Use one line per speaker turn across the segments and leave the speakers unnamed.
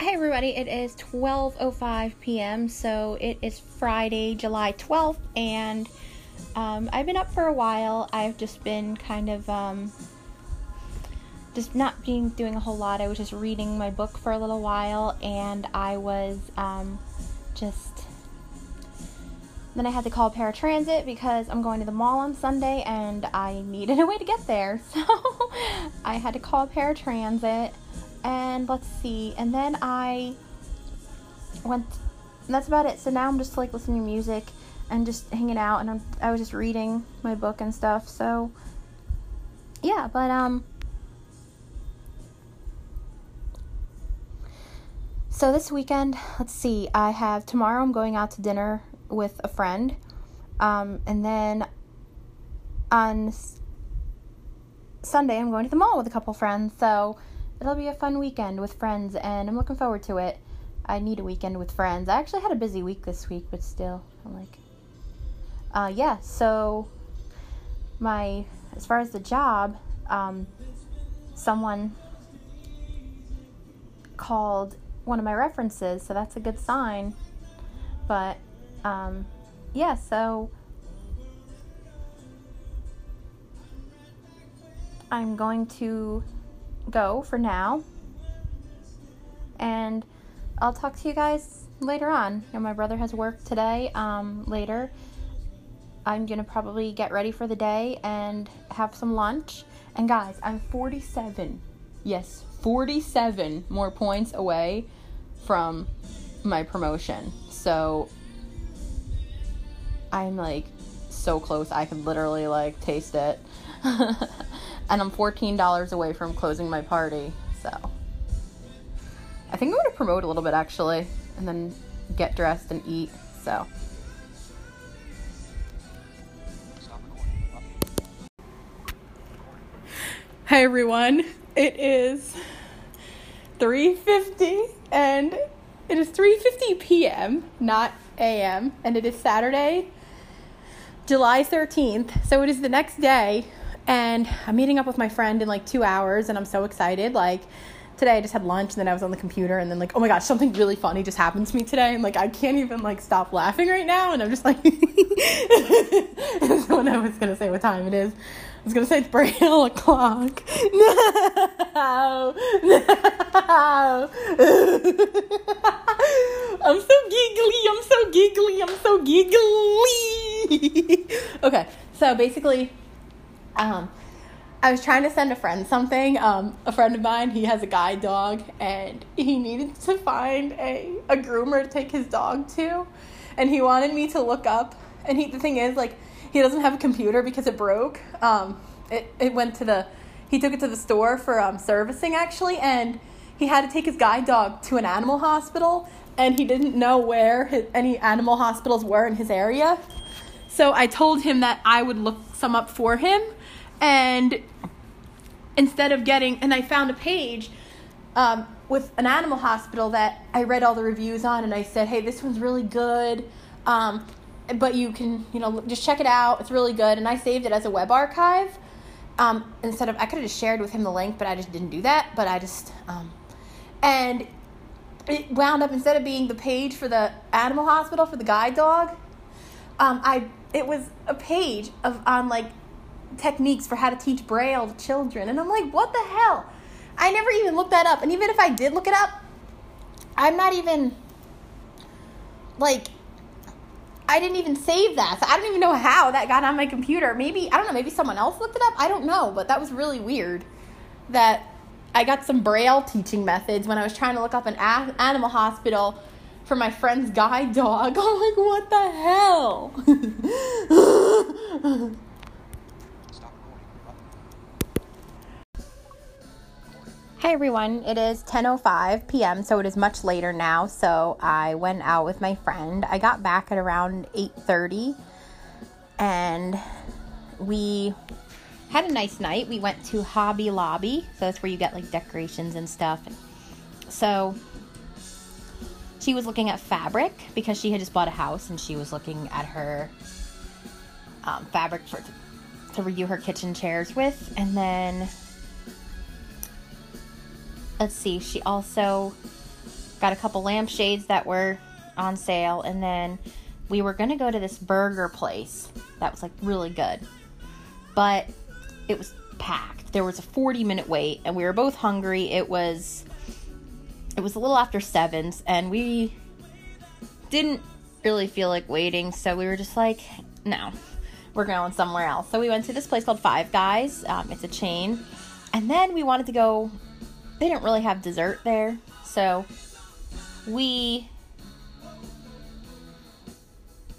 Hi everybody, it is 12:05 p.m. So it is Friday, July 12th and um, I've been up for a while. I've just been kind of um, just not being doing a whole lot. I was just reading my book for a little while and I was um, just then I had to call paratransit because I'm going to the mall on Sunday and I needed a way to get there. So I had to call paratransit and let's see and then i went that's about it. So now i'm just like listening to music and just hanging out and I'm, i was just reading my book and stuff so yeah but um so this weekend let's see i have tomorrow i'm going out to dinner with a friend um, and then on sunday i'm going to the mall with a couple friends so it'll be a fun weekend with friends, and I'm looking forward to it. I need a weekend with friends. I actually had a busy week this week, but still, I'm like, uh, yeah. So my as far as the job, um, someone called one of my references, so that's a good sign. But um, yeah, so I'm going to go for now. And I'll talk to you guys later on. You know, my brother has work today. Um, later, I'm gonna probably get ready for the day and have some lunch. And guys, I'm 47. Yes, 47 more points away from my promotion. So I'm like so close. I could literally like taste it. and I'm $14 away from closing my party. So I think I'm going to promote a little bit actually and then get dressed and eat. So Hi everyone. It is 3:50 and it is 3:50 p.m., not a.m., and it is Saturday, July 13th. So it is the next day and I'm meeting up with my friend in like two hours, and I'm so excited. Like, today I just had lunch, and then I was on the computer, and then like, oh my gosh, something really funny just happened to me today, and like I can't even like stop laughing right now, and I'm just like, when I was gonna say what time it is, I was gonna say it's Braille o'clock. No, no. I'm so giggly. I'm so giggly. I'm so giggly. okay, so basically um, I was trying to send a friend something. Um, a friend of mine, he has a guide dog, and he needed to find a, a groomer to take his dog to. And he wanted me to look up. And he, the thing is, like, he doesn't have a computer because it broke. Um, it, it went to the, he took it to the store for um, servicing, actually. And he had to take his guide dog to an animal hospital. And he didn't know where his, any animal hospitals were in his area. So I told him that I would look some up for him and instead of getting, and I found a page um, with an animal hospital that I read all the reviews on, and I said, hey, this one's really good. Um, but you can, you know, just check it out. It's really good. And I saved it as a web archive. Um, instead of, I could have just shared with him the link, but I just didn't do that. But I just, um, and it wound up instead of being the page for the animal hospital for the guide dog, um, I it was a page of on like techniques for how to teach Braille to children. And I'm like, what the hell? I never even looked that up. And even if I did look it up, I'm not even like I didn't even save that. So I don't even know how that got on my computer. Maybe I don't know, maybe someone else looked it up. I don't know, but that was really weird that I got some braille teaching methods when I was trying to look up an animal hospital for my friend's guide dog. I'm like, what the hell? Hi everyone, it is 10:05 p.m., so it is much later now. So I went out with my friend. I got back at around 8:30 and we had a nice night. We went to Hobby Lobby. So that's where you get like decorations and stuff. So she was looking at fabric because she had just bought a house and she was looking at her um, fabric for to redo her kitchen chairs with, and then let's see, she also got a couple lampshades that were on sale, and then we were gonna go to this burger place that was like really good, but it was packed. There was a 40 minute wait, and we were both hungry. It was it was a little after sevens, and we didn't really feel like waiting, so we were just like, no, we're going somewhere else. So we went to this place called Five Guys. Um, it's a chain, and then we wanted to go. They didn't really have dessert there, so we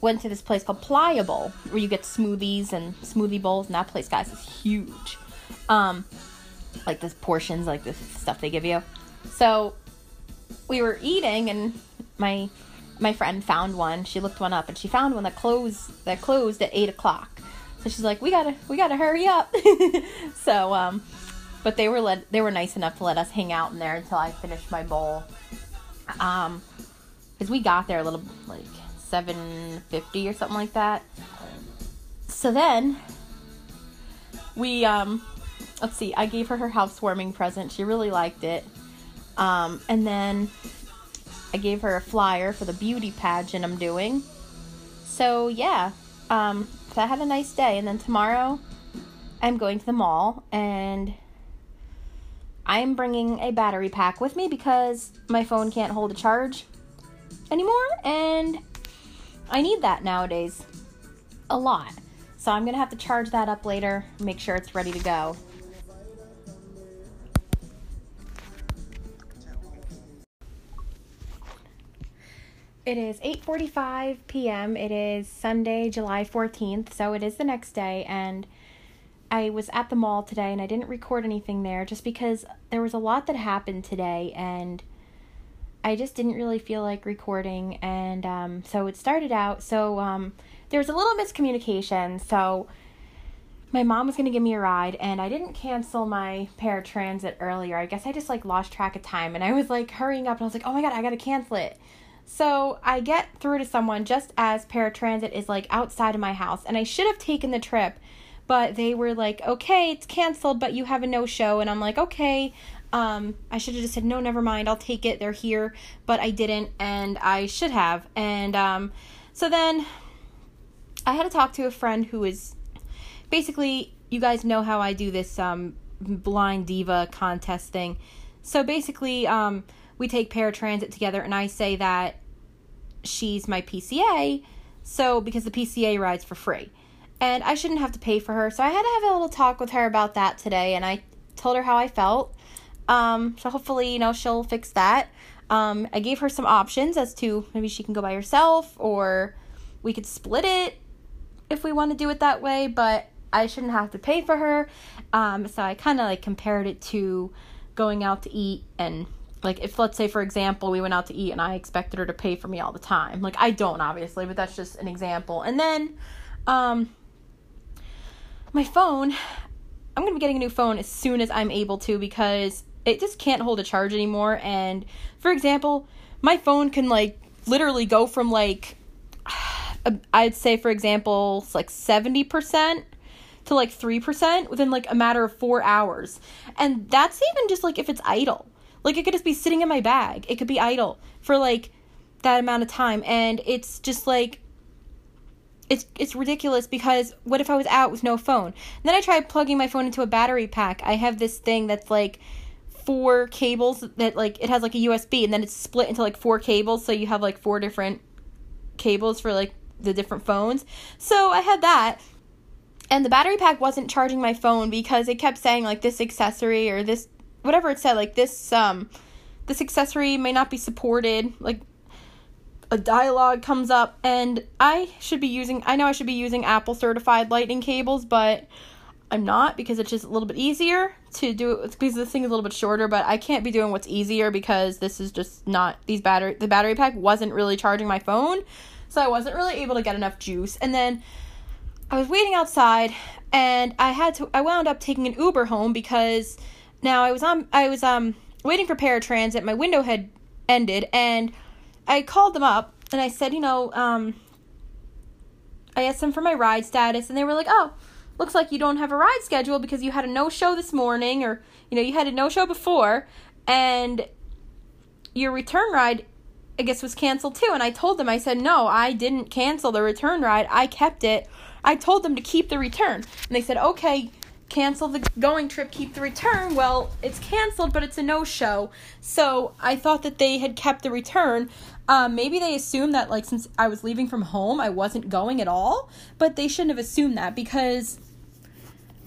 went to this place called Playa Bowls, where you get smoothies and smoothie bowls, and that place, guys, is huge. Um, like the portions, like the stuff they give you. So we were eating, and my my friend found one. She looked one up, and she found one that closed that closed at eight o'clock. So she's like, "We gotta we gotta hurry up." so, um, but they were let they were nice enough to let us hang out in there until I finished my bowl. Um, because we got there a little like seven fifty or something like that. So then we um let's see, I gave her her housewarming present. She really liked it. Um, and then I gave her a flyer for the beauty pageant I'm doing. So yeah, um, so I had a nice day. And then tomorrow I'm going to the mall and I'm bringing a battery pack with me because my phone can't hold a charge anymore and I need that nowadays a lot. So I'm to have to charge that up later, make sure it's ready to go. It is 8:45 p.m. It is Sunday, July 14th, so it is the next day and I was at the mall today and I didn't record anything there just because there was a lot that happened today and I just didn't really feel like recording and um, so it started out so um, there was a little miscommunication so my mom was going to give me a ride and I didn't cancel my paratransit earlier. I guess I just like lost track of time and I was like hurrying up and I was like, "Oh my god, I got to cancel it." So I get through to someone just as paratransit is like outside of my house, and I should have taken the trip, but they were like, okay, it's canceled, but you have a no show. And I'm like, okay. Um, I should have just said, no, never mind, I'll take it. They're here, but I didn't, and I should have. And um, so then I had to talk to a friend who is basically, you guys know how I do this um, blind diva contest thing. So basically, um, we take paratransit together, and I say that she's my PCA, so because the PCA rides for free. And I shouldn't have to pay for her, so I had to have a little talk with her about that today, and I told her how I felt. Um, so hopefully, you know, she'll fix that. Um, I gave her some options as to maybe she can go by herself or we could split it if we want to do it that way, but I shouldn't have to pay for her. Um, so I kind of like compared it to going out to eat and like if let's say for example we went out to eat and i expected her to pay for me all the time like i don't obviously but that's just an example and then um my phone i'm going to be getting a new phone as soon as i'm able to because it just can't hold a charge anymore. And for example my phone can like literally go from like i'd say for example like 70% to like 3% within like a matter of 4 hours. And that's even just like if it's idle. Like it could just be sitting in my bag. It could be idle for like that amount of time. And it's just like it's it's ridiculous because what if I was out with no phone? And then I tried plugging my phone into a battery pack. I have this thing that's like four cables that like it has like a USB and then it's split into like four cables so you have like four different cables for like the different phones. So I had that and the battery pack wasn't charging my phone because it kept saying like this accessory or this whatever it said like this um this accessory may not be supported like a dialogue comes up and I should be using I know I should be using Apple certified lightning cables but I'm not because it's just a little bit easier to do it because this thing is a little bit shorter but I can't be doing what's easier because this is just not these battery the battery pack wasn't really charging my phone so I wasn't really able to get enough juice and then I was waiting outside and I had to I wound up taking an Uber home because now I was on I was um waiting for paratransit. My window had ended and I called them up and I said, you know, um I asked them for my ride status and they were like, "Oh, looks like you don't have a ride schedule because you had a no show this morning or you know, you had a no show before and your return ride I guess was canceled too. And I told them, I said, no, I didn't cancel the return ride. I kept it. I told them to keep the return. And they said, okay, cancel the going trip, keep the return. Well, it's canceled, but it's a no show. So I thought that they had kept the return. Um, maybe they assumed that, like, since I was leaving from home, I wasn't going at all. But they shouldn't have assumed that because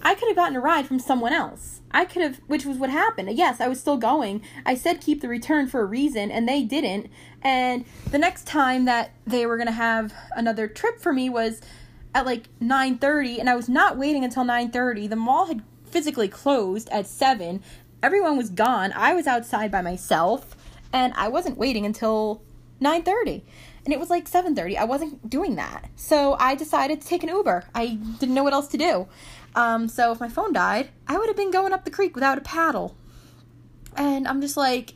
I could have gotten a ride from someone else. I could have, which was what happened. Yes, I was still going. I said keep the return for a reason, and they didn't. And the next time that they were gonna have another trip for me was at like 9:30, and I was not waiting until 9:30. The mall had physically closed at seven. Everyone was gone. I was outside by myself, and I wasn't waiting until 9:30 and it was like 7:30. I wasn't doing that. So I decided to take an Uber. I didn't know what else to do. Um, so if my phone died, I would have been going up the creek without a paddle. And I'm just like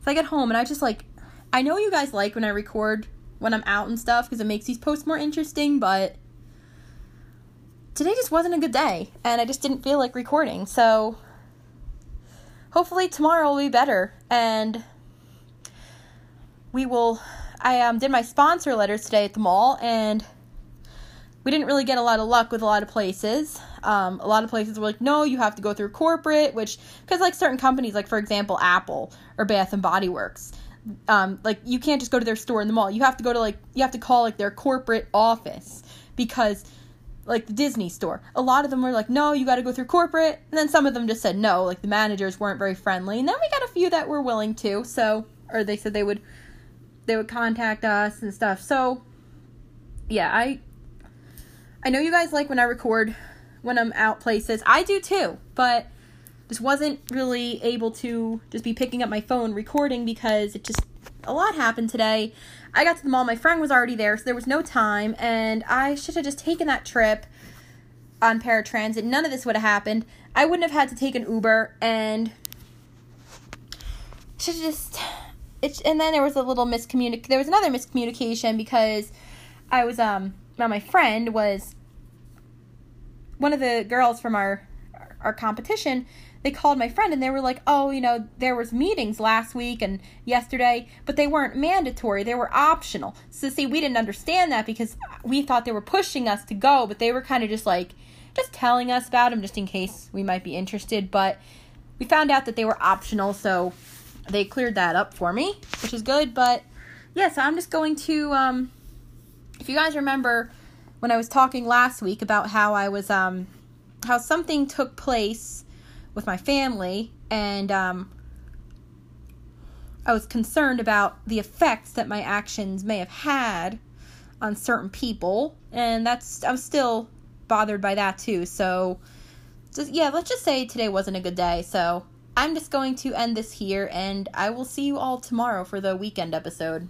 if I get home and I just like I know you guys like when I record when I'm out and stuff because it makes these posts more interesting, but today just wasn't a good day and I just didn't feel like recording. So hopefully tomorrow will be better and we will I um, did my sponsor letters today at the mall, and we didn't really get a lot of luck with a lot of places. Um, a lot of places were like, no, you have to go through corporate, which, because like certain companies, like for example, Apple or Bath and Body Works, um, like you can't just go to their store in the mall. You have to go to like, you have to call like their corporate office because like the Disney store. A lot of them were like, no, you got to go through corporate. And then some of them just said no, like the managers weren't very friendly. And then we got a few that were willing to, so, or they said they would they would contact us and stuff. So, yeah, I I know you guys like when I record when I'm out places. I do too, but just wasn't really able to just be picking up my phone recording because it just a lot happened today. I got to the mall, my friend was already there, so there was no time, and I should have just taken that trip on paratransit. None of this would have happened. I wouldn't have had to take an Uber and should just it's and then there was a little miscommunication. There was another miscommunication because I was um well, my friend was one of the girls from our our competition they called my friend and they were like oh you know there was meetings last week and yesterday but they weren't mandatory they were optional so see we didn't understand that because we thought they were pushing us to go but they were kind of just like just telling us about them just in case we might be interested but we found out that they were optional so they cleared that up for me, which is good. But yeah, so I'm just going to. Um, if you guys remember when I was talking last week about how I was, um, how something took place with my family, and um, I was concerned about the effects that my actions may have had on certain people, and that's I'm still bothered by that too. So, just yeah, let's just say today wasn't a good day. So I'm just going to end this here, and I will see you all tomorrow for the weekend episode.